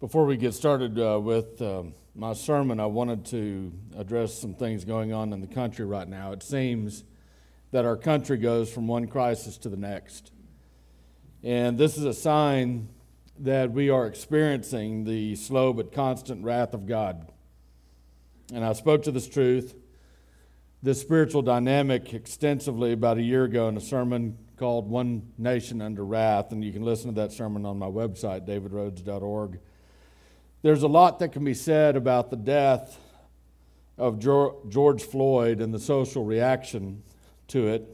Before we get started uh, with uh, my sermon, I wanted to address some things going on in the country right now. It seems that our country goes from one crisis to the next. And this is a sign that we are experiencing the slow but constant wrath of God. And I spoke to this truth, this spiritual dynamic, extensively about a year ago in a sermon called One Nation Under Wrath. And you can listen to that sermon on my website, davidrhodes.org. There's a lot that can be said about the death of George Floyd and the social reaction to it.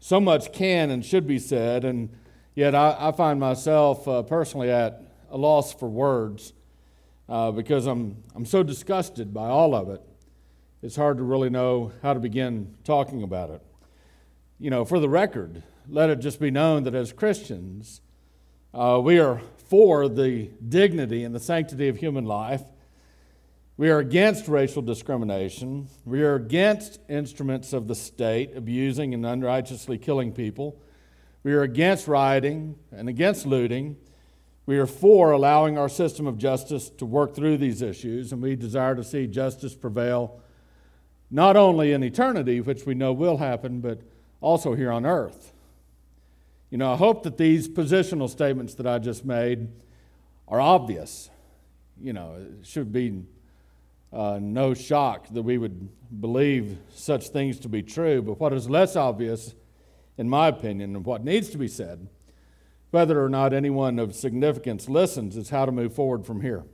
So much can and should be said, and yet I, I find myself uh, personally at a loss for words uh, because I'm, I'm so disgusted by all of it. It's hard to really know how to begin talking about it. You know, for the record, let it just be known that as Christians, uh, we are for the dignity and the sanctity of human life. We are against racial discrimination. We are against instruments of the state abusing and unrighteously killing people. We are against rioting and against looting. We are for allowing our system of justice to work through these issues, and we desire to see justice prevail not only in eternity, which we know will happen, but also here on earth. You know, I hope that these positional statements that I just made are obvious. You know, it should be uh, no shock that we would believe such things to be true. But what is less obvious, in my opinion, and what needs to be said, whether or not anyone of significance listens, is how to move forward from here.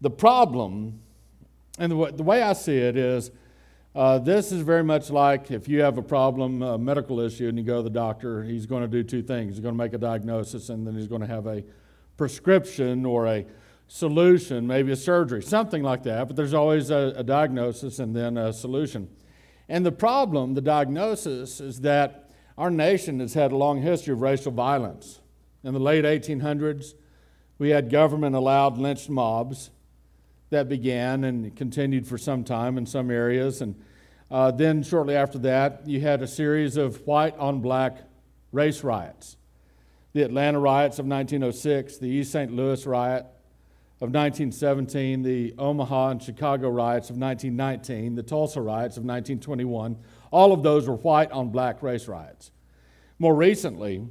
The problem, and the the way I see it, is uh, this is very much like if you have a problem, a medical issue, and you go to the doctor, he's going to do two things. He's going to make a diagnosis, and then he's going to have a prescription or a solution, maybe a surgery, something like that. But there's always a, a diagnosis and then a solution. And the problem, the diagnosis, is that our nation has had a long history of racial violence. In the late 1800s, we had government allowed lynched mobs that began and continued for some time in some areas. And uh, then, shortly after that, you had a series of white on black race riots the Atlanta riots of 1906, the East St. Louis riot of 1917, the Omaha and Chicago riots of 1919, the Tulsa riots of 1921. All of those were white on black race riots. More recently,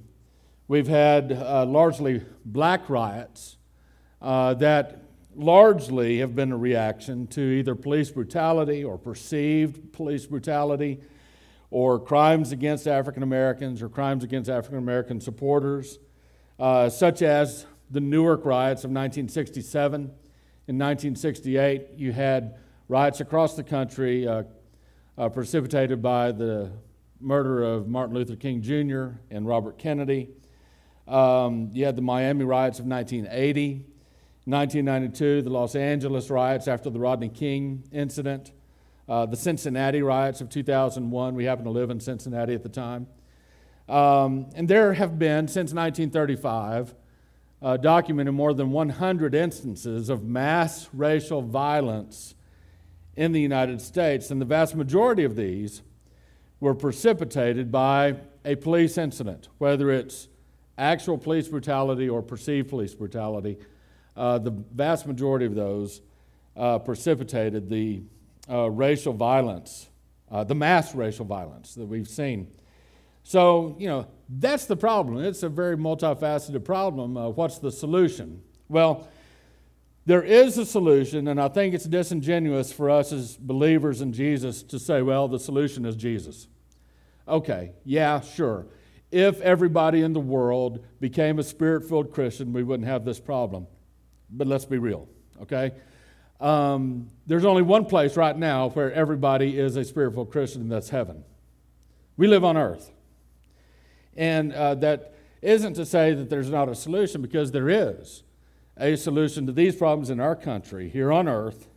we've had uh, largely black riots uh, that largely have been a reaction to either police brutality or perceived police brutality or crimes against African Americans or crimes against African American supporters, uh, such as the Newark riots of 1967. In 1968, you had riots across the country uh, uh, precipitated by the murder of Martin Luther King Jr. and Robert Kennedy. Um, you had the Miami riots of 1980. 1992, the Los Angeles riots after the Rodney King incident, uh, the Cincinnati riots of 2001. We happened to live in Cincinnati at the time. Um, and there have been, since 1935, uh, documented more than 100 instances of mass racial violence in the United States. And the vast majority of these were precipitated by a police incident, whether it's actual police brutality or perceived police brutality uh, the vast majority of those uh, precipitated the uh, racial violence, uh, the mass racial violence that we've seen. So, you know, that's the problem. It's a very multifaceted problem. What's the solution? Well, there is a solution, and I think it's disingenuous for us as believers in Jesus to say, well, the solution is Jesus. Okay, yeah, sure. If everybody in the world became a spirit filled Christian, we wouldn't have this problem but let's be real, okay? Um, there's only one place right now where everybody is a spiritual Christian, and that's heaven. We live on earth. And uh, that isn't to say that there's not a solution, because there is a solution to these problems in our country, here on earth.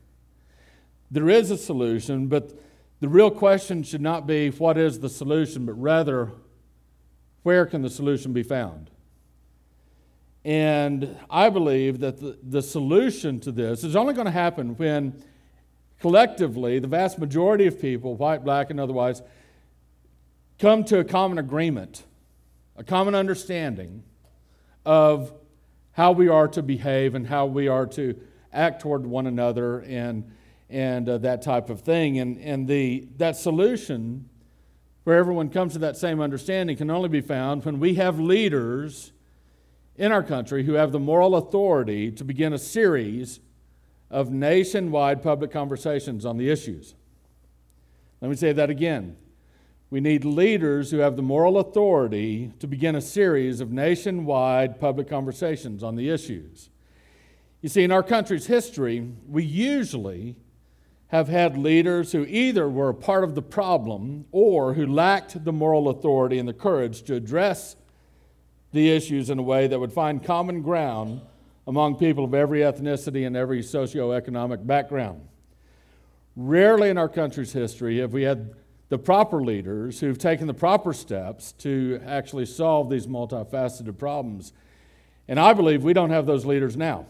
There is a solution, but the real question should not be what is the solution, but rather where can the solution be found? And I believe that the, the solution to this is only going to happen when collectively the vast majority of people, white, black, and otherwise, come to a common agreement, a common understanding of how we are to behave and how we are to act toward one another and, and uh, that type of thing. And, and the, that solution, where everyone comes to that same understanding, can only be found when we have leaders in our country who have the moral authority to begin a series of nationwide public conversations on the issues. Let me say that again. We need leaders who have the moral authority to begin a series of nationwide public conversations on the issues. You see, in our country's history, we usually have had leaders who either were a part of the problem or who lacked the moral authority and the courage to address the issues in a way that would find common ground among people of every ethnicity and every socioeconomic background. Rarely in our country's history have we had the proper leaders who've taken the proper steps to actually solve these multifaceted problems. And I believe we don't have those leaders now.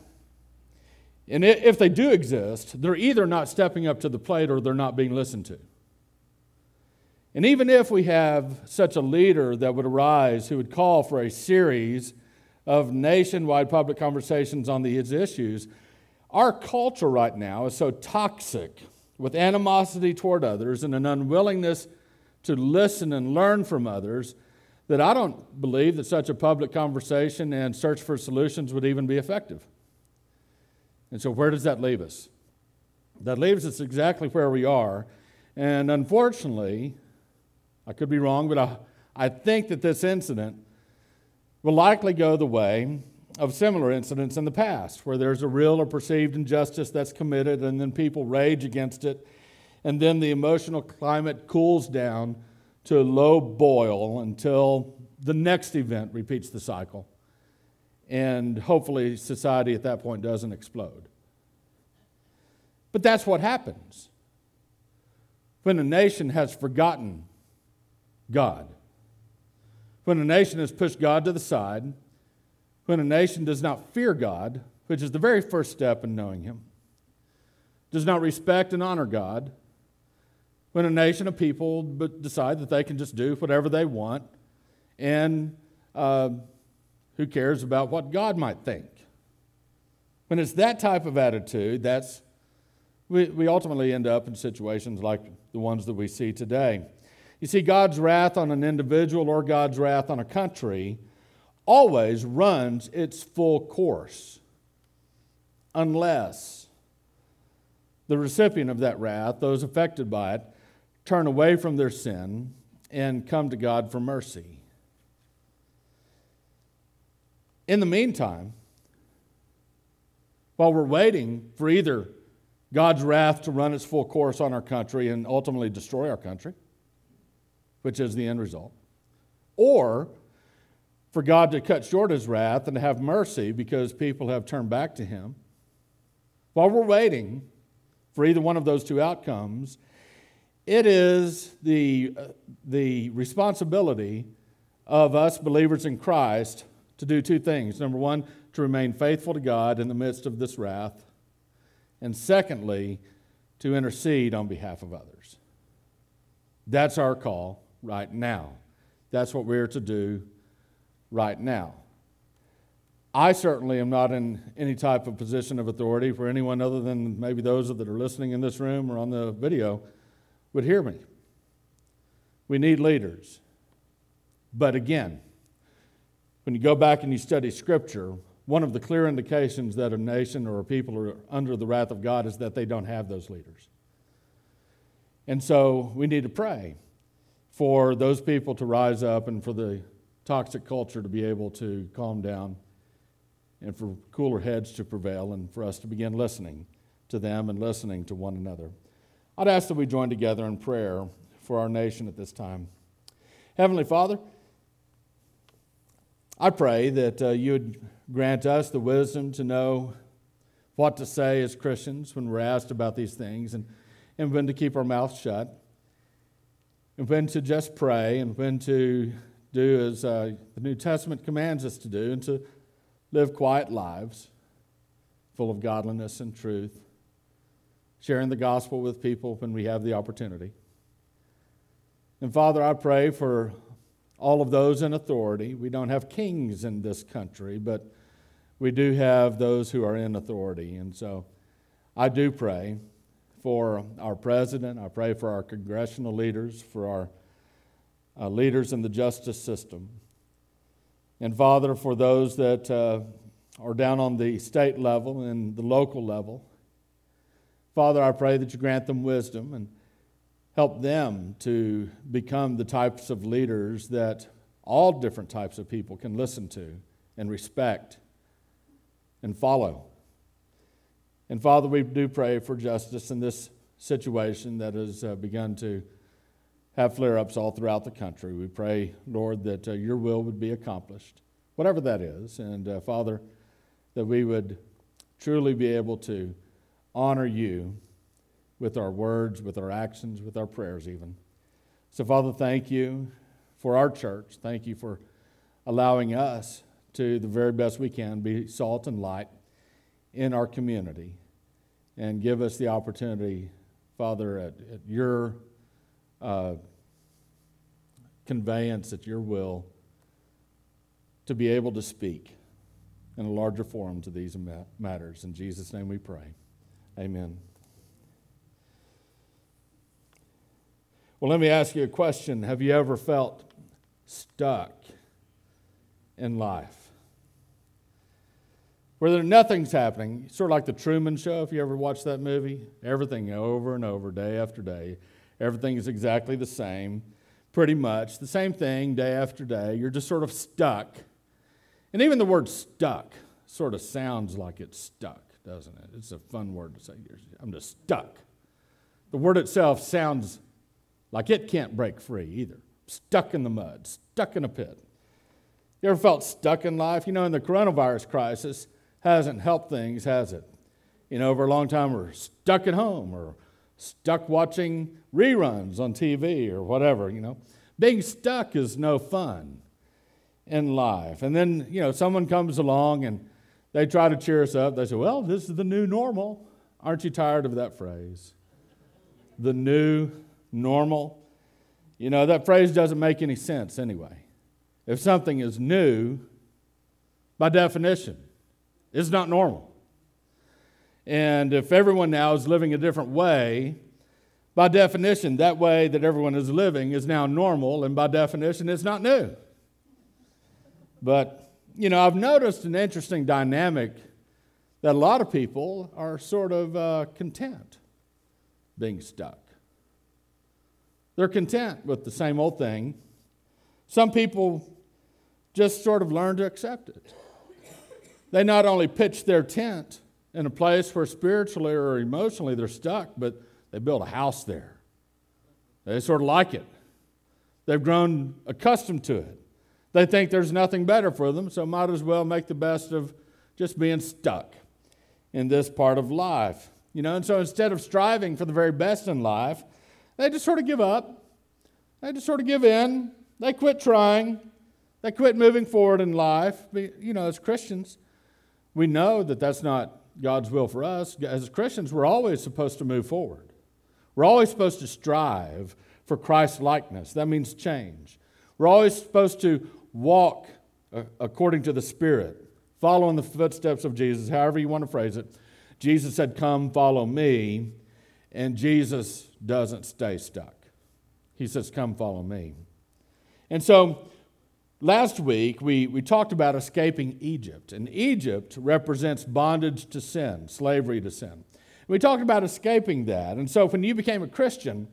And if they do exist, they're either not stepping up to the plate or they're not being listened to. And even if we have such a leader that would arise who would call for a series of nationwide public conversations on these issues, our culture right now is so toxic with animosity toward others and an unwillingness to listen and learn from others that I don't believe that such a public conversation and search for solutions would even be effective. And so, where does that leave us? That leaves us exactly where we are. And unfortunately, I could be wrong, but I, I think that this incident will likely go the way of similar incidents in the past, where there's a real or perceived injustice that's committed, and then people rage against it, and then the emotional climate cools down to a low boil until the next event repeats the cycle. And hopefully, society at that point doesn't explode. But that's what happens when a nation has forgotten God. When a nation has pushed God to the side, when a nation does not fear God, which is the very first step in knowing Him, does not respect and honor God, when a nation of people decide that they can just do whatever they want, and uh, who cares about what God might think? When it's that type of attitude, that's we, we ultimately end up in situations like the ones that we see today. You see, God's wrath on an individual or God's wrath on a country always runs its full course unless the recipient of that wrath, those affected by it, turn away from their sin and come to God for mercy. In the meantime, while we're waiting for either God's wrath to run its full course on our country and ultimately destroy our country, which is the end result. Or for God to cut short his wrath and have mercy because people have turned back to him. While we're waiting for either one of those two outcomes, it is the, uh, the responsibility of us believers in Christ to do two things. Number one, to remain faithful to God in the midst of this wrath. And secondly, to intercede on behalf of others. That's our call right now. That's what we're to do right now. I certainly am not in any type of position of authority for anyone other than maybe those that are listening in this room or on the video would hear me. We need leaders. But again, when you go back and you study Scripture, one of the clear indications that a nation or a people are under the wrath of God is that they don't have those leaders. And so we need to pray for those people to rise up and for the toxic culture to be able to calm down and for cooler heads to prevail and for us to begin listening to them and listening to one another. I'd ask that we join together in prayer for our nation at this time. Heavenly Father, I pray that uh, you would grant us the wisdom to know what to say as Christians when we're asked about these things and, and when to keep our mouths shut and when to just pray and when to do as uh, the New Testament commands us to do and to live quiet lives full of godliness and truth, sharing the gospel with people when we have the opportunity. And Father, I pray for all of those in authority. We don't have kings in this country, but we do have those who are in authority. And so I do pray for our president, I pray for our congressional leaders, for our uh, leaders in the justice system. And Father, for those that uh, are down on the state level and the local level, Father, I pray that you grant them wisdom and help them to become the types of leaders that all different types of people can listen to and respect and follow. And Father, we do pray for justice in this situation that has uh, begun to have flare ups all throughout the country. We pray, Lord, that uh, your will would be accomplished, whatever that is. And uh, Father, that we would truly be able to honor you with our words, with our actions, with our prayers, even. So, Father, thank you for our church. Thank you for allowing us to, the very best we can, be salt and light in our community and give us the opportunity, Father, at, at your uh, conveyance, at your will, to be able to speak in a larger forum to these matters. In Jesus' name we pray. Amen. Well, let me ask you a question. Have you ever felt stuck in life? Where there, nothing's happening, sort of like the Truman Show, if you ever watched that movie. Everything over and over, day after day. Everything is exactly the same, pretty much. The same thing day after day. You're just sort of stuck. And even the word stuck sort of sounds like it's stuck, doesn't it? It's a fun word to say. I'm just stuck. The word itself sounds like it can't break free either. Stuck in the mud, stuck in a pit. You ever felt stuck in life? You know, in the coronavirus crisis hasn't helped things, has it? You know, over a long time we're stuck at home or stuck watching reruns on TV or whatever, you know. Being stuck is no fun in life. And then, you know, someone comes along and they try to cheer us up. They say, Well, this is the new normal. Aren't you tired of that phrase? The new normal. You know, that phrase doesn't make any sense anyway. If something is new, by definition, it's not normal. And if everyone now is living a different way, by definition, that way that everyone is living is now normal, and by definition, it's not new. But, you know, I've noticed an interesting dynamic that a lot of people are sort of uh, content being stuck. They're content with the same old thing. Some people just sort of learn to accept it. They not only pitch their tent in a place where spiritually or emotionally they're stuck, but they build a house there. They sort of like it. They've grown accustomed to it. They think there's nothing better for them, so might as well make the best of just being stuck in this part of life. You know, and so instead of striving for the very best in life, they just sort of give up. They just sort of give in. They quit trying. They quit moving forward in life. You know, as Christians, we know that that's not God's will for us. As Christians, we're always supposed to move forward. We're always supposed to strive for Christ's likeness. That means change. We're always supposed to walk uh, according to the Spirit, following the footsteps of Jesus, however you want to phrase it. Jesus said, Come, follow me. And Jesus doesn't stay stuck. He says, Come follow me. And so last week we, we talked about escaping Egypt. And Egypt represents bondage to sin, slavery to sin. We talked about escaping that. And so when you became a Christian,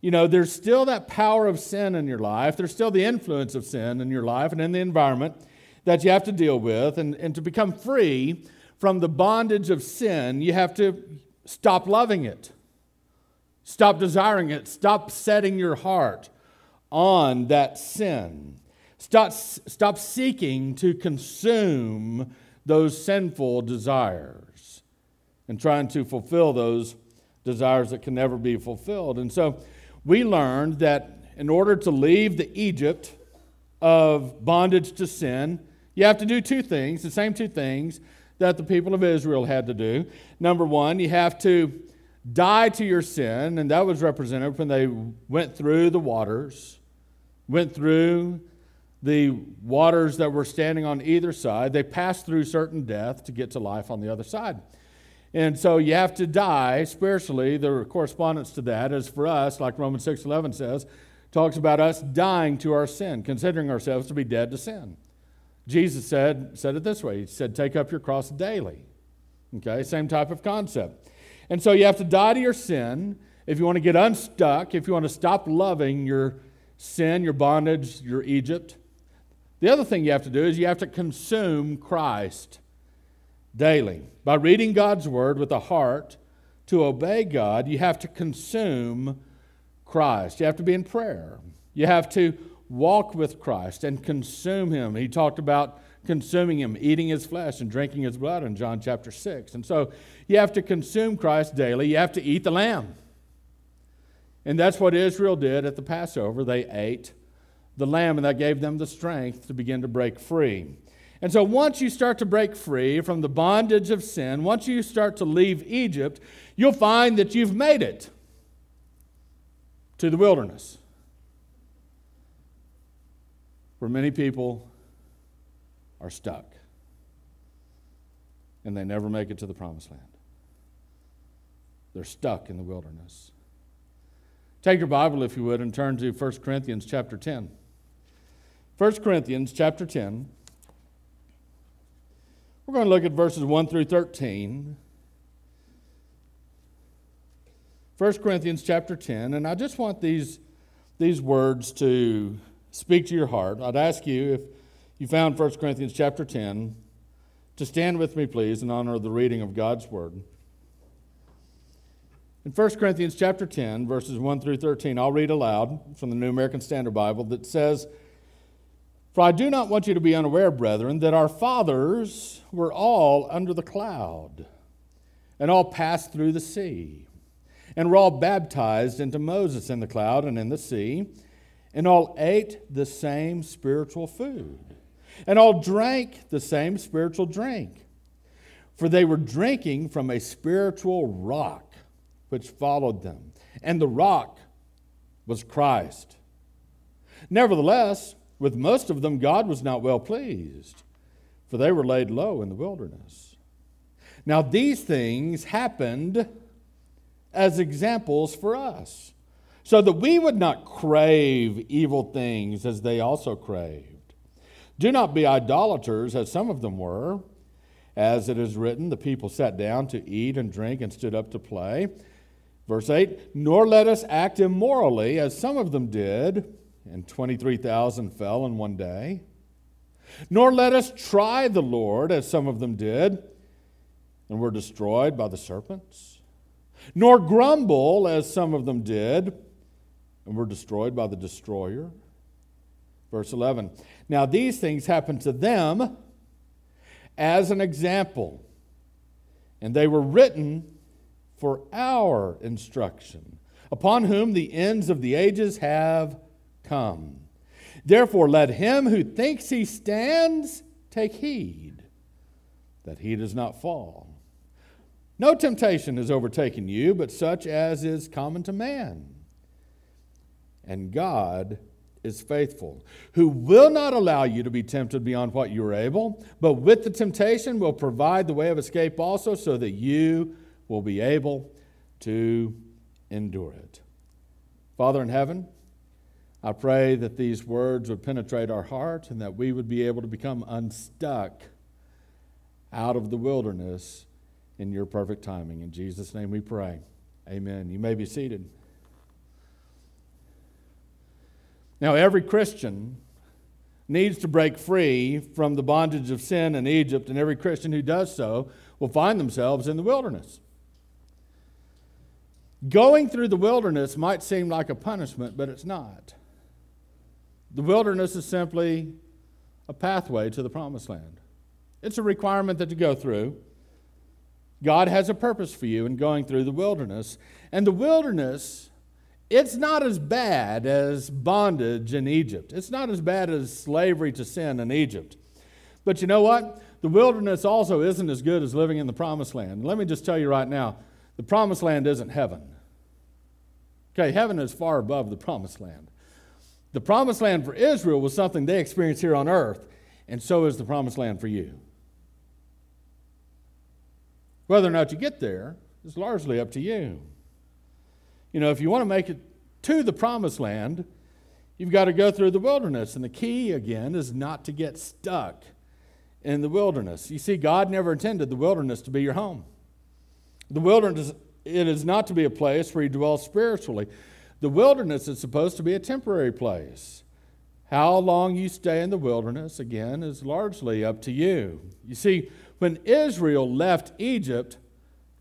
you know, there's still that power of sin in your life. There's still the influence of sin in your life and in the environment that you have to deal with. And, and to become free from the bondage of sin, you have to stop loving it. Stop desiring it. Stop setting your heart on that sin. Stop, stop seeking to consume those sinful desires and trying to fulfill those desires that can never be fulfilled. And so we learned that in order to leave the Egypt of bondage to sin, you have to do two things, the same two things that the people of Israel had to do. Number one, you have to die to your sin, and that was represented when they went through the waters, went through the waters that were standing on either side, they passed through certain death to get to life on the other side. And so you have to die spiritually. The correspondence to that is for us, like Romans 6:11 says, talks about us dying to our sin, considering ourselves to be dead to sin. Jesus said, said it this way. He said, Take up your cross daily. Okay, same type of concept. And so you have to die to your sin if you want to get unstuck, if you want to stop loving your sin, your bondage, your Egypt. The other thing you have to do is you have to consume Christ daily. By reading God's word with a heart to obey God, you have to consume Christ. You have to be in prayer. You have to walk with Christ and consume him. He talked about consuming him, eating his flesh and drinking his blood in John chapter 6. And so you have to consume Christ daily. You have to eat the lamb. And that's what Israel did at the Passover. They ate the lamb, and that gave them the strength to begin to break free. And so once you start to break free from the bondage of sin, once you start to leave Egypt, you'll find that you've made it to the wilderness. Where many people are stuck and they never make it to the promised land. They're stuck in the wilderness. Take your Bible, if you would, and turn to 1 Corinthians chapter 10. 1 Corinthians chapter 10. We're going to look at verses 1 through 13. 1 Corinthians chapter 10, and I just want these, these words to speak to your heart. I'd ask you, if you found 1 Corinthians chapter 10, to stand with me, please, in honor of the reading of God's word. In 1 Corinthians chapter 10, verses 1 through 13, I'll read aloud from the New American Standard Bible that says, For I do not want you to be unaware, brethren, that our fathers were all under the cloud, and all passed through the sea, and were all baptized into Moses in the cloud and in the sea, and all ate the same spiritual food, and all drank the same spiritual drink. For they were drinking from a spiritual rock which followed them, and the rock was Christ. Nevertheless, with most of them, God was not well pleased, for they were laid low in the wilderness. Now, these things happened as examples for us, so that we would not crave evil things as they also craved. Do not be idolaters, as some of them were. As it is written, the people sat down to eat and drink and stood up to play. Verse 8 Nor let us act immorally, as some of them did, and 23,000 fell in one day. Nor let us try the Lord, as some of them did, and were destroyed by the serpents. Nor grumble, as some of them did, and were destroyed by the destroyer. Verse 11 Now these things happened to them as an example, and they were written for our instruction, upon whom the ends of the ages have come. Therefore, let him who thinks he stands take heed that he does not fall. No temptation has overtaken you, but such as is common to man. And God is faithful, who will not allow you to be tempted beyond what you are able, but with the temptation will provide the way of escape also, so that you will be able to endure it. Father in heaven, I pray that these words would penetrate our heart and that we would be able to become unstuck out of the wilderness in your perfect timing. In Jesus' name we pray. Amen. You may be seated. Now, every Christian needs to break free from the bondage of sin in Egypt, and every Christian who does so will find themselves in the wilderness. Going through the wilderness might seem like a punishment, but it's not. The wilderness is simply a pathway to the promised land. It's a requirement that you go through. God has a purpose for you in going through the wilderness. And the wilderness, it's not as bad as bondage in Egypt. It's not as bad as slavery to sin in Egypt. But you know what? The wilderness also isn't as good as living in the promised land. Let me just tell you right now the promised land isn't heaven. Okay, heaven is far above the promised land. The promised land for Israel was something they experienced here on earth, and so is the promised land for you. Whether or not you get there is largely up to you. You know, if you want to make it to the promised land, you've got to go through the wilderness. And the key, again, is not to get stuck in the wilderness. You see, God never intended the wilderness to be your home. The wilderness, it is not to be a place where you dwell spiritually. The wilderness is supposed to be a temporary place. How long you stay in the wilderness, again, is largely up to you. You see, when Israel left Egypt,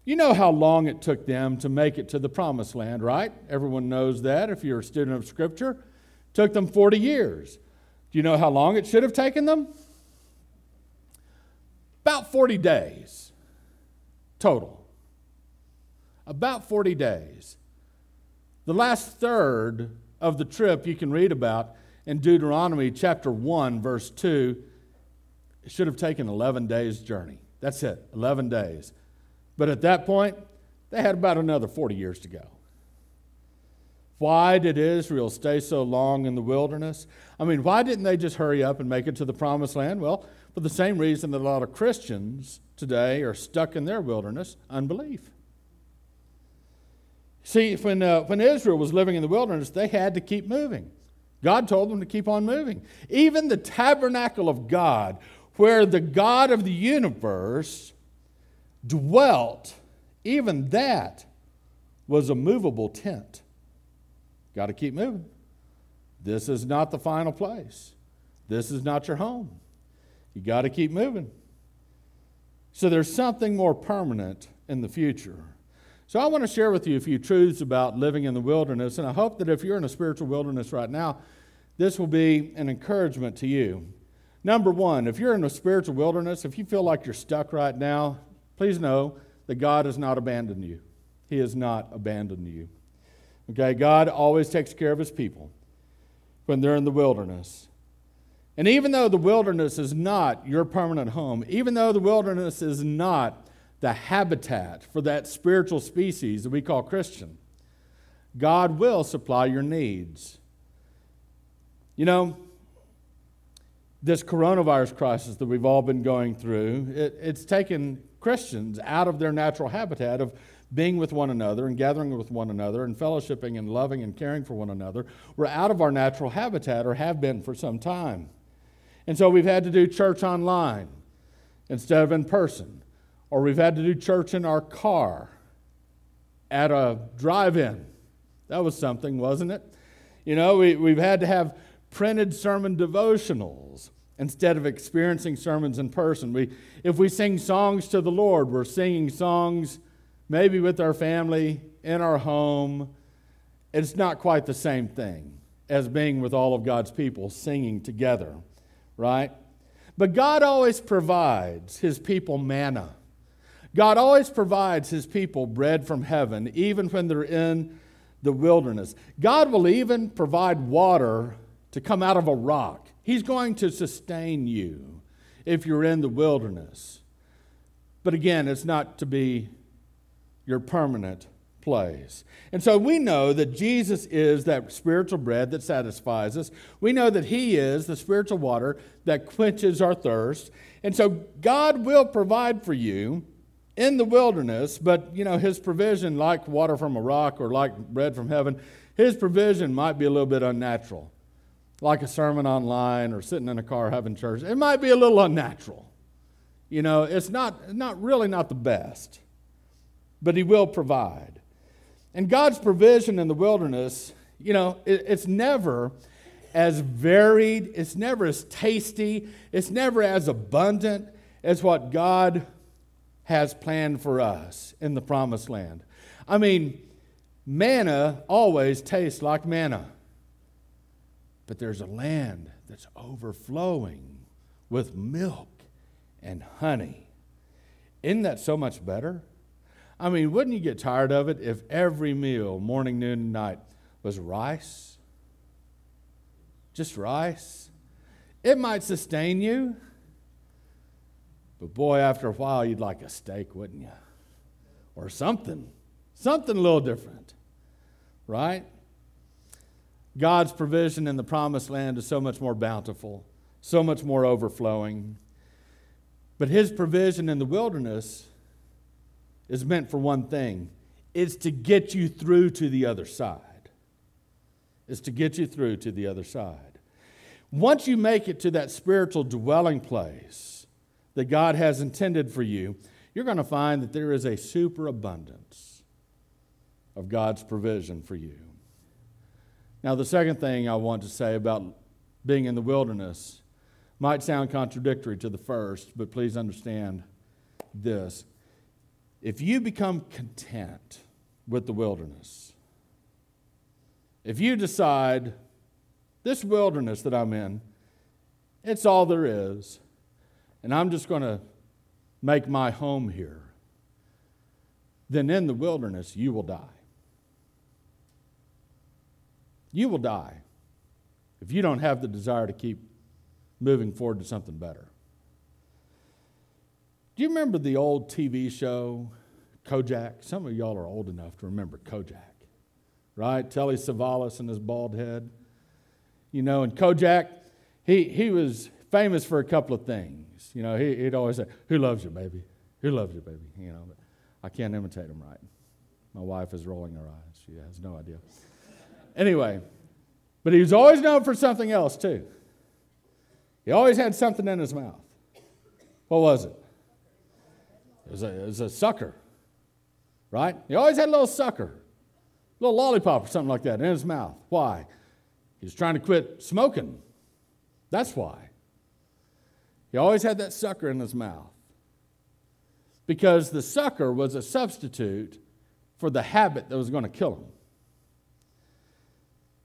you know how long it took them to make it to the promised land, right? Everyone knows that if you're a student of Scripture. It took them 40 years. Do you know how long it should have taken them? About 40 days total. About 40 days. The last third of the trip you can read about in Deuteronomy chapter 1, verse 2. It should have taken 11 days' journey. That's it, 11 days. But at that point, they had about another 40 years to go. Why did Israel stay so long in the wilderness? I mean, why didn't they just hurry up and make it to the promised land? Well, for the same reason that a lot of Christians today are stuck in their wilderness unbelief. See, when, uh, when Israel was living in the wilderness, they had to keep moving. God told them to keep on moving. Even the tabernacle of God, where the God of the universe dwelt, even that was a movable tent. Got to keep moving. This is not the final place. This is not your home. You got to keep moving. So there's something more permanent in the future. So I want to share with you a few truths about living in the wilderness, and I hope that if you're in a spiritual wilderness right now, this will be an encouragement to you. Number one, if you're in a spiritual wilderness, if you feel like you're stuck right now, please know that God has not abandoned you. He has not abandoned you. Okay, God always takes care of his people when they're in the wilderness. And even though the wilderness is not your permanent home, even though the wilderness is not the habitat for that spiritual species that we call Christian, God will supply your needs. You know, this coronavirus crisis that we've all been going through, it, it's taken Christians out of their natural habitat of being with one another and gathering with one another and fellowshipping and loving and caring for one another. We're out of our natural habitat or have been for some time. And so we've had to do church online instead of in person, or we've had to do church in our car at a drive in. That was something, wasn't it? You know, we, we've had to have printed sermon devotionals instead of experiencing sermons in person. We, if we sing songs to the Lord, we're singing songs maybe with our family, in our home. It's not quite the same thing as being with all of God's people singing together, right? But God always provides his people manna. God always provides his people bread from heaven, even when they're in the wilderness. God will even provide water to come out of a rock. He's going to sustain you if you're in the wilderness. But again, it's not to be your permanent place. And so we know that Jesus is that spiritual bread that satisfies us. We know that He is the spiritual water that quenches our thirst. And so God will provide for you in the wilderness, but you know, His provision, like water from a rock or like bread from heaven, His provision might be a little bit unnatural like a sermon online or sitting in a car having church. It might be a little unnatural. You know, it's not, not really not the best, but He will provide. And God's provision in the wilderness, you know, it, it's never as varied, it's never as tasty, it's never as abundant as what God has planned for us in the promised land. I mean, manna always tastes like manna but there's a land that's overflowing with milk and honey. Isn't that so much better? I mean, wouldn't you get tired of it if every meal, morning, noon, and night, was rice? Just rice? It might sustain you, but boy, after a while, you'd like a steak, wouldn't you? Or something, something a little different, right? God's provision in the promised land is so much more bountiful, so much more overflowing. But his provision in the wilderness is meant for one thing it's to get you through to the other side. It's to get you through to the other side. Once you make it to that spiritual dwelling place that God has intended for you, you're going to find that there is a superabundance of God's provision for you. Now, the second thing I want to say about being in the wilderness might sound contradictory to the first, but please understand this. If you become content with the wilderness, if you decide this wilderness that I'm in, it's all there is, and I'm just going to make my home here, then in the wilderness you will die. You will die if you don't have the desire to keep moving forward to something better. Do you remember the old TV show, Kojak? Some of y'all are old enough to remember Kojak, right? Telly Savalas and his bald head. You know, and Kojak, he, he was famous for a couple of things. You know, he, would always say, Who loves you, baby? Who loves you, baby? You know, I can't imitate him right. My wife is rolling her eyes. She has no idea. Anyway, but he was always known for something else, too. He always had something in his mouth. What was it? It was a, it was a sucker, right? He always had a little sucker, a little lollipop or something like that in his mouth. Why? He was trying to quit smoking. That's why. He always had that sucker in his mouth. Because the sucker was a substitute for the habit that was going to kill him.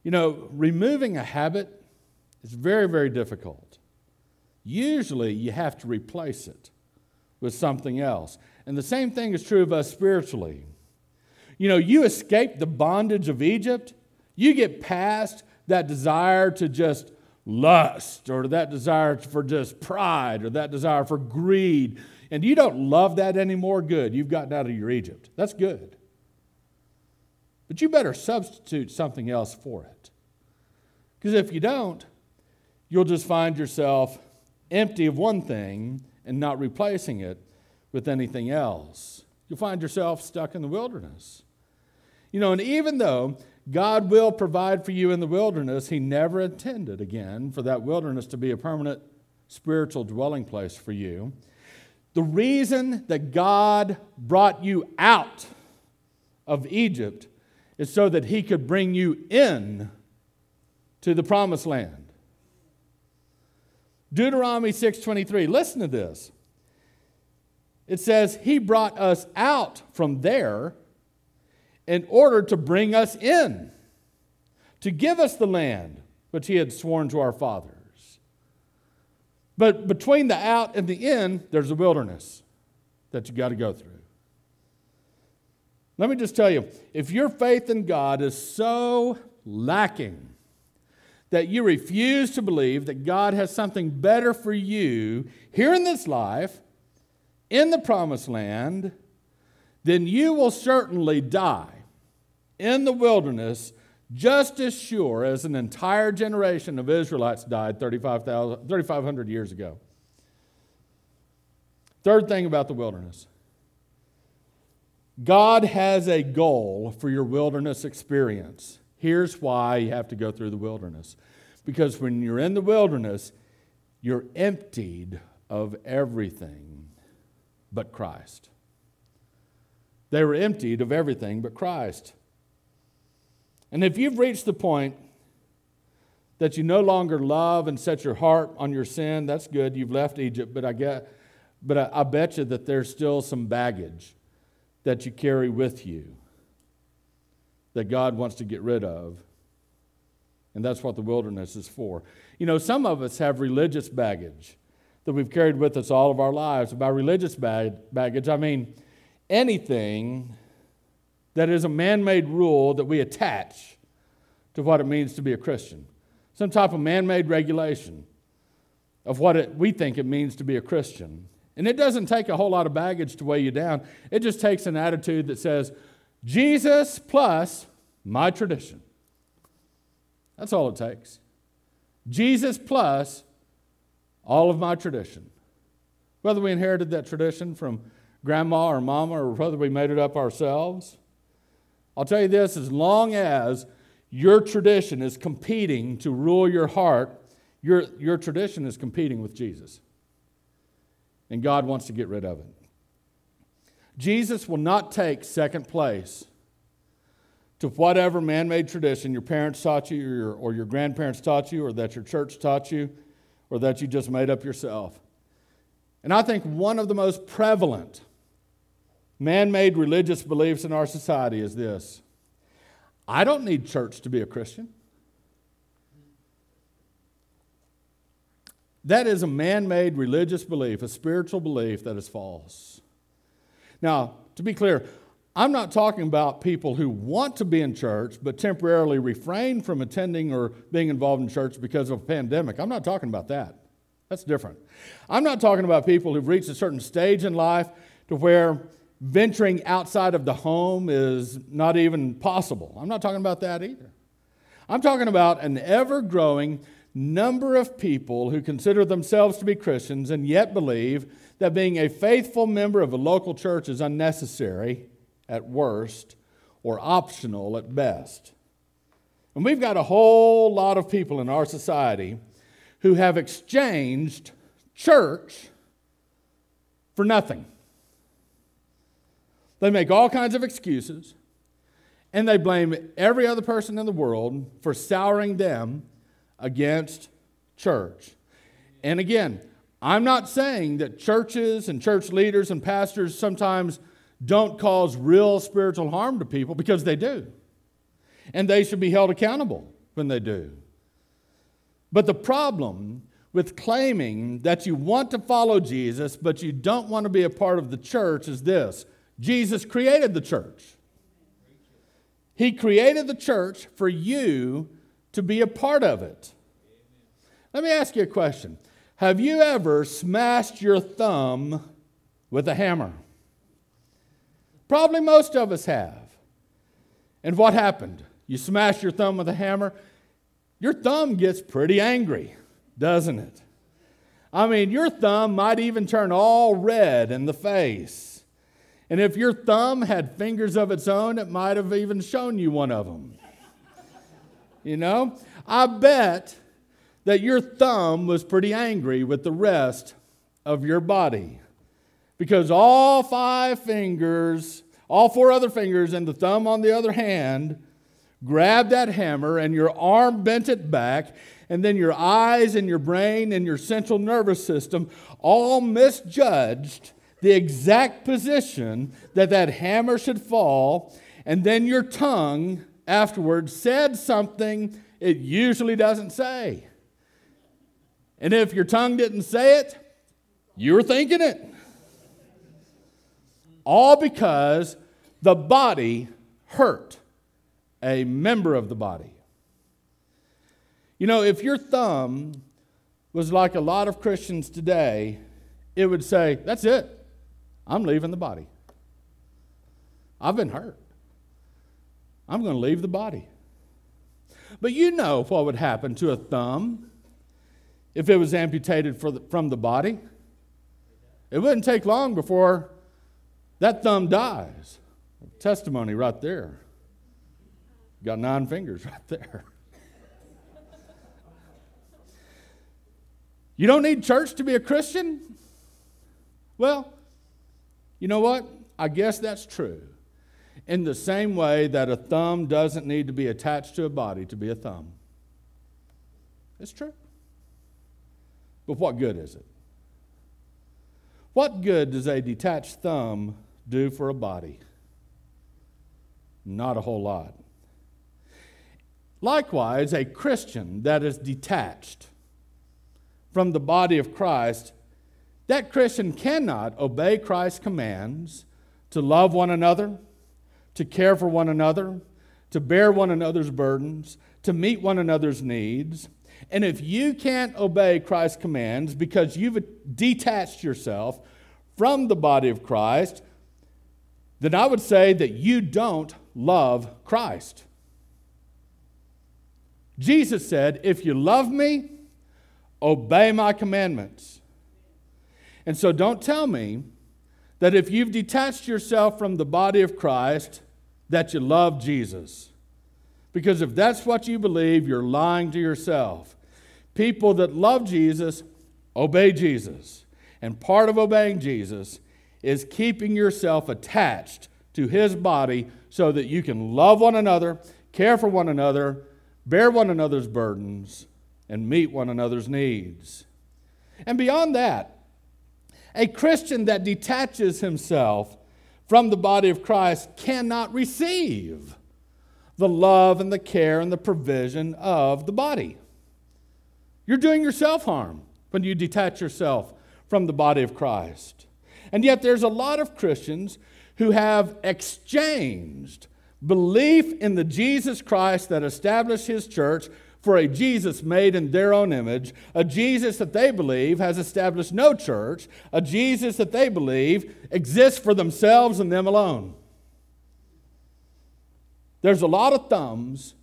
You know, removing a habit is very, very difficult. Usually, you have to replace it with something else. And the same thing is true of us spiritually. You know, you escape the bondage of Egypt, you get past that desire to just lust or that desire for just pride or that desire for greed, and you don't love that anymore, good. You've gotten out of your Egypt. That's good. But you better substitute something else for it. Because if you don't, you'll just find yourself empty of one thing and not replacing it with anything else. You'll find yourself stuck in the wilderness. You know, and even though God will provide for you in the wilderness. He never intended, again, for that wilderness to be a permanent spiritual dwelling place for you. The reason that God brought you out of Egypt is so that He could bring you in to the promised land. Deuteronomy 6:23 listen to this it says he brought us out from there in order to bring us in, to give us the land which he had sworn to our fathers. But between the out and the in, there's a wilderness that you got to go through. Let me just tell you if your faith in God is so lacking that you refuse to believe that God has something better for you here in this life, in the promised land, then you will certainly die in the wilderness just as sure as an entire generation of Israelites died 3,500 years ago. Third thing about the wilderness God has a goal for your wilderness experience. Here's why you have to go through the wilderness. Because when you're in the wilderness, you're emptied of everything but Christ. They were emptied of everything but Christ. And if you've reached the point that you no longer love and set your heart on your sin, that's good. You've left Egypt, but I get, but I, I bet you that there's still some baggage that you carry with you that God wants to get rid of. And that's what the wilderness is for. You know, some of us have religious baggage that we've carried with us all of our lives. By religious bag- baggage, I mean anything that is a man made rule that we attach to what it means to be a Christian. Some type of man made regulation of what it, we think it means to be a Christian. And it doesn't take a whole lot of baggage to weigh you down, it just takes an attitude that says, Jesus plus my tradition. That's all it takes. Jesus plus all of my tradition. Whether we inherited that tradition from grandma or mama or whether we made it up ourselves. I'll tell you this as long as your tradition is competing to rule your heart, your, your tradition is competing with Jesus. And God wants to get rid of it. Jesus will not take second place to whatever man made tradition your parents taught you, or your, or your grandparents taught you, or that your church taught you, or that you just made up yourself. And I think one of the most prevalent man made religious beliefs in our society is this I don't need church to be a Christian. That is a man made religious belief, a spiritual belief that is false. Now, to be clear, I'm not talking about people who want to be in church but temporarily refrain from attending or being involved in church because of a pandemic. I'm not talking about that. That's different. I'm not talking about people who've reached a certain stage in life to where venturing outside of the home is not even possible. I'm not talking about that either. I'm talking about an ever growing number of people who consider themselves to be Christians and yet believe that being a faithful member of a local church is unnecessary at worst or optional at best. And we've got a whole lot of people in our society who have exchanged church for nothing. They make all kinds of excuses, and they blame every other person in the world for souring them against church. And again, I'm not saying that churches and church leaders and pastors sometimes don't cause real spiritual harm to people because they do. And they should be held accountable when they do. But the problem with claiming that you want to follow Jesus, but you don't want to be a part of the church is this Jesus created the church. He created the church for you to be a part of it. Let me ask you a question Have you ever smashed your thumb with a hammer? Probably most of us have. And what happened? You smash your thumb with a hammer, your thumb gets pretty angry, doesn't it? I mean, your thumb might even turn all red in the face. And if your thumb had fingers of its own, it might have even shown you one of them. You know? I bet that your thumb was pretty angry with the rest of your body because all five fingers, all four other fingers, and the thumb on the other hand grabbed that hammer and your arm bent it back, and then your eyes and your brain and your central nervous system all misjudged the exact position that that hammer should fall, and then your tongue afterwards said something it usually doesn't say. And if your tongue didn't say it, you were thinking it. All because the body hurt a member of the body. You know, if your thumb was like a lot of Christians today, it would say, That's it. I'm leaving the body. I've been hurt. I'm going to leave the body. But you know what would happen to a thumb if it was amputated the, from the body. It wouldn't take long before that thumb dies. Testimony right there. Got nine fingers right there. You don't need church to be a Christian? Well, you know what? I guess that's true. In the same way that a thumb doesn't need to be attached to a body to be a thumb. It's true. But what good is it? What good does a detached thumb do for a body? Not a whole lot. Likewise, a Christian that is detached from the body of Christ that Christian cannot obey Christ's commands to love one another, to care for one another, to bear one another's burdens, to meet one another's needs. And if you can't obey Christ's commands because you've detached yourself from the body of Christ, then I would say that you don't love Christ. Jesus said, If you love me, obey my commandments. And so don't tell me that if you've detached yourself from the body of Christ, that you love Jesus. Because if that's what you believe, you're lying to yourself. People that love Jesus obey Jesus. And part of obeying Jesus is keeping yourself attached to his body so that you can love one another, care for one another, bear one another's burdens, and meet one another's needs. And beyond that, a Christian that detaches himself from the body of Christ cannot receive the love and the care and the provision of the body. You're doing yourself harm when you detach yourself from the body of Christ. And yet, there's a lot of Christians who have exchanged belief in the Jesus Christ that established his church for a Jesus made in their own image, a Jesus that they believe has established no church, a Jesus that they believe exists for themselves and them alone. There's a lot of thumbs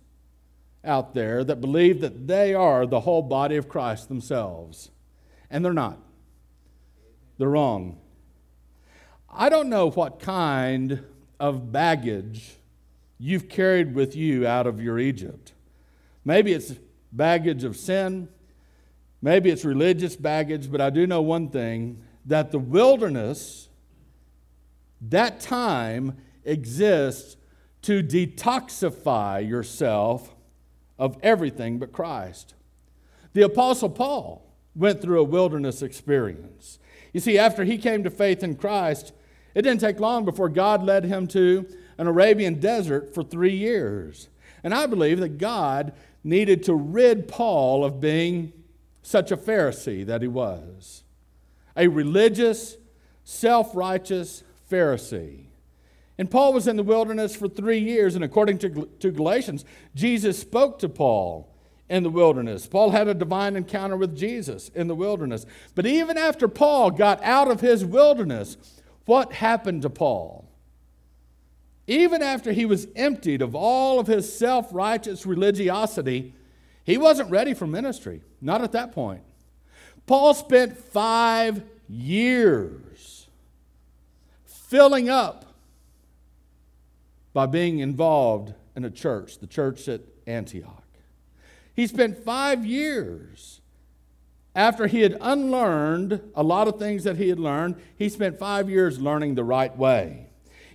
out there that believe that they are the whole body of Christ themselves, and they're not. They're wrong. I don't know what kind of baggage you've carried with you out of your Egypt. Maybe it's baggage of sin, maybe it's religious baggage, but I do know one thing that the wilderness, that time exists to detoxify yourself of everything but Christ. The Apostle Paul went through a wilderness experience. You see, after he came to faith in Christ, it didn't take long before God led him to an Arabian desert for three years. And I believe that God needed to rid Paul of being such a Pharisee that he was a religious, self righteous Pharisee. And Paul was in the wilderness for three years, and according to, to Galatians, Jesus spoke to Paul in the wilderness. Paul had a divine encounter with Jesus in the wilderness. But even after Paul got out of his wilderness, what happened to Paul? Even after he was emptied of all of his self righteous religiosity, he wasn't ready for ministry. Not at that point. Paul spent five years filling up by being involved in a church, the church at Antioch. He spent five years after he had unlearned a lot of things that he had learned, he spent five years learning the right way.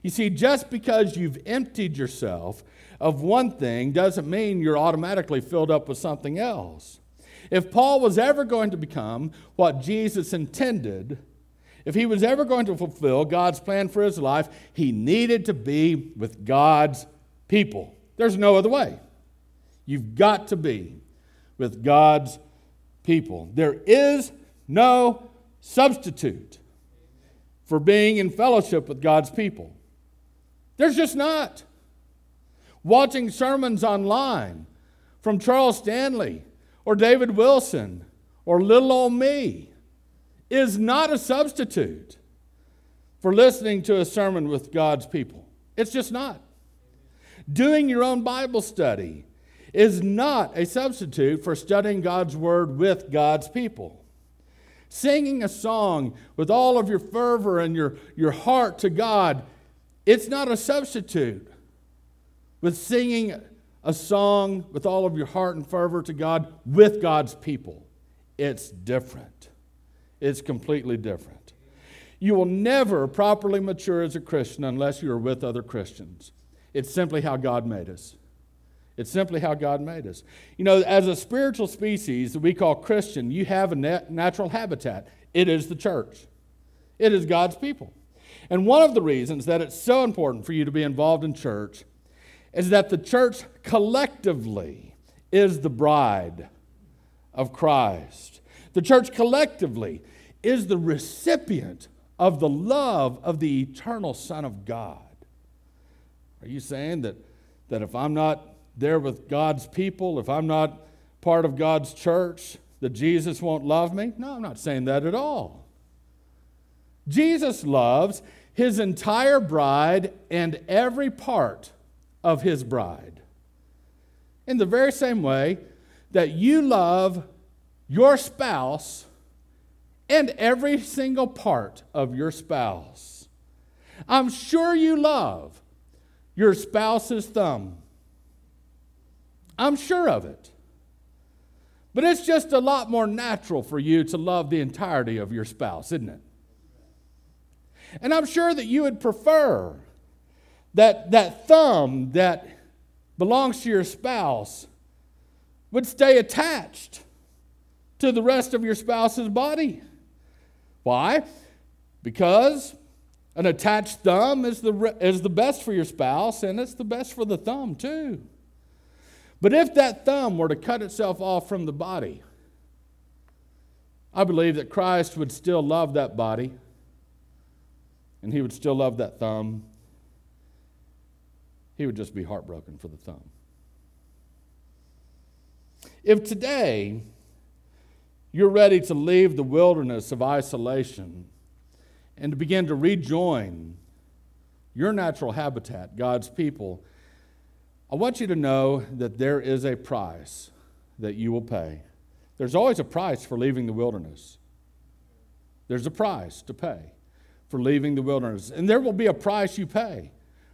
You see, just because you've emptied yourself of one thing doesn't mean you're automatically filled up with something else. If Paul was ever going to become what Jesus intended, if he was ever going to fulfill God's plan for his life, he needed to be with God's people. There's no other way. You've got to be with God's people. There is no substitute for being in fellowship with God's people. There's just not. Watching sermons online from Charles Stanley or David Wilson or little old me is not a substitute for listening to a sermon with God's people. It's just not. Doing your own Bible study is not a substitute for studying God's Word with God's people. Singing a song with all of your fervor and your, your heart to God it's not a substitute with singing a song with all of your heart and fervor to God with God's people. It's different. It's completely different. You will never properly mature as a Christian unless you are with other Christians. It's simply how God made us. It's simply how God made us. You know, as a spiritual species that we call Christian, you have a natural habitat. It is the church, it is God's people. And one of the reasons that it's so important for you to be involved in church is that the church collectively is the bride of Christ. The church collectively is the recipient of the love of the eternal Son of God. Are you saying that, that if I'm not there with God's people, if I'm not part of God's church, that Jesus won't love me? No, I'm not saying that at all. Jesus loves his entire bride and every part of his bride. In the very same way that you love your spouse and every single part of your spouse. I'm sure you love your spouse's thumb. I'm sure of it. But it's just a lot more natural for you to love the entirety of your spouse, isn't it? And I'm sure that you would prefer that that thumb that belongs to your spouse would stay attached to the rest of your spouse's body. Why? Because an attached thumb is the, is the best for your spouse, and it's the best for the thumb, too. But if that thumb were to cut itself off from the body, I believe that Christ would still love that body, and he would still love that thumb. He would just be heartbroken for the thumb. If today you're ready to leave the wilderness of isolation and to begin to rejoin your natural habitat, God's people, I want you to know that there is a price that you will pay. There's always a price for leaving the wilderness. There's a price to pay for leaving the wilderness. And there will be a price you pay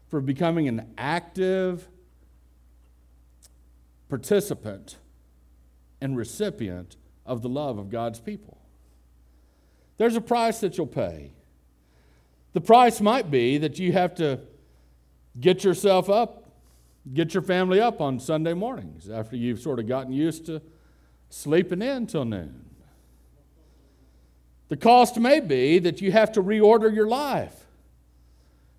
for becoming an active participant and recipient of the love of God's people. There's a price that you'll pay. The price might be that you have to get yourself up, get your family up on Sunday mornings after you've sort of gotten used to sleeping in till noon. The cost may be that you have to reorder your life.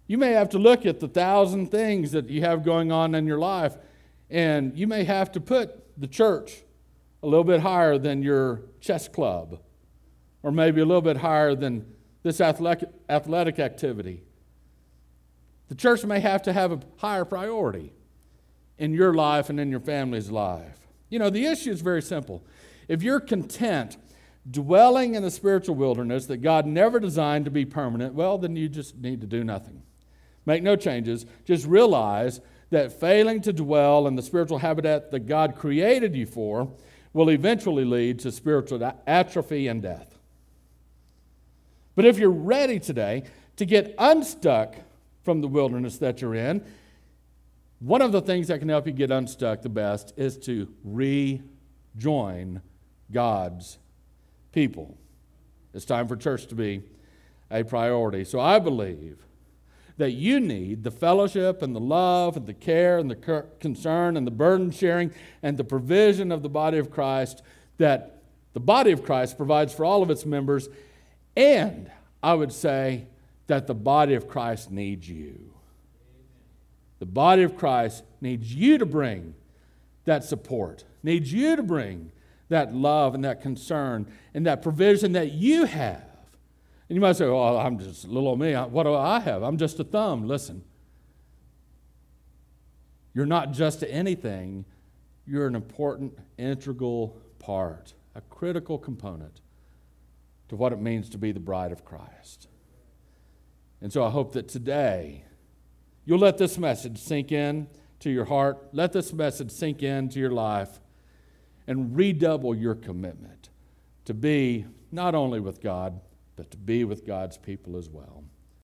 You may have to look at the thousand things that you have going on in your life, and you may have to put the church a little bit higher than your chess club, or maybe a little bit higher than this athletic, athletic activity. The church may have to have a higher priority in your life and in your family's life. You know, the issue is very simple. If you're content dwelling in the spiritual wilderness that God never designed to be permanent, well, then you just need to do nothing. Make no changes. Just realize that failing to dwell in the spiritual habitat that God created you for will eventually lead to spiritual atrophy and death. But if you're ready today to get unstuck from the wilderness that you're in, one of the things that can help you get unstuck the best is to rejoin God's people. It's time for church to be a priority. So I believe that you need the fellowship and the love and the care and the concern and the burden sharing and the provision of the body of Christ that the body of Christ provides for all of its members. And I would say that the body of Christ needs you. The body of Christ needs you to bring that support, needs you to bring that love and that concern and that provision that you have. And you might say, well, I'm just little old me. What do I have? I'm just a thumb. Listen, you're not just anything, you're an important, integral part, a critical component to what it means to be the bride of Christ. And so I hope that today you'll let this message sink in to your heart, let this message sink into your life, and redouble your commitment to be not only with God, but to be with God's people as well.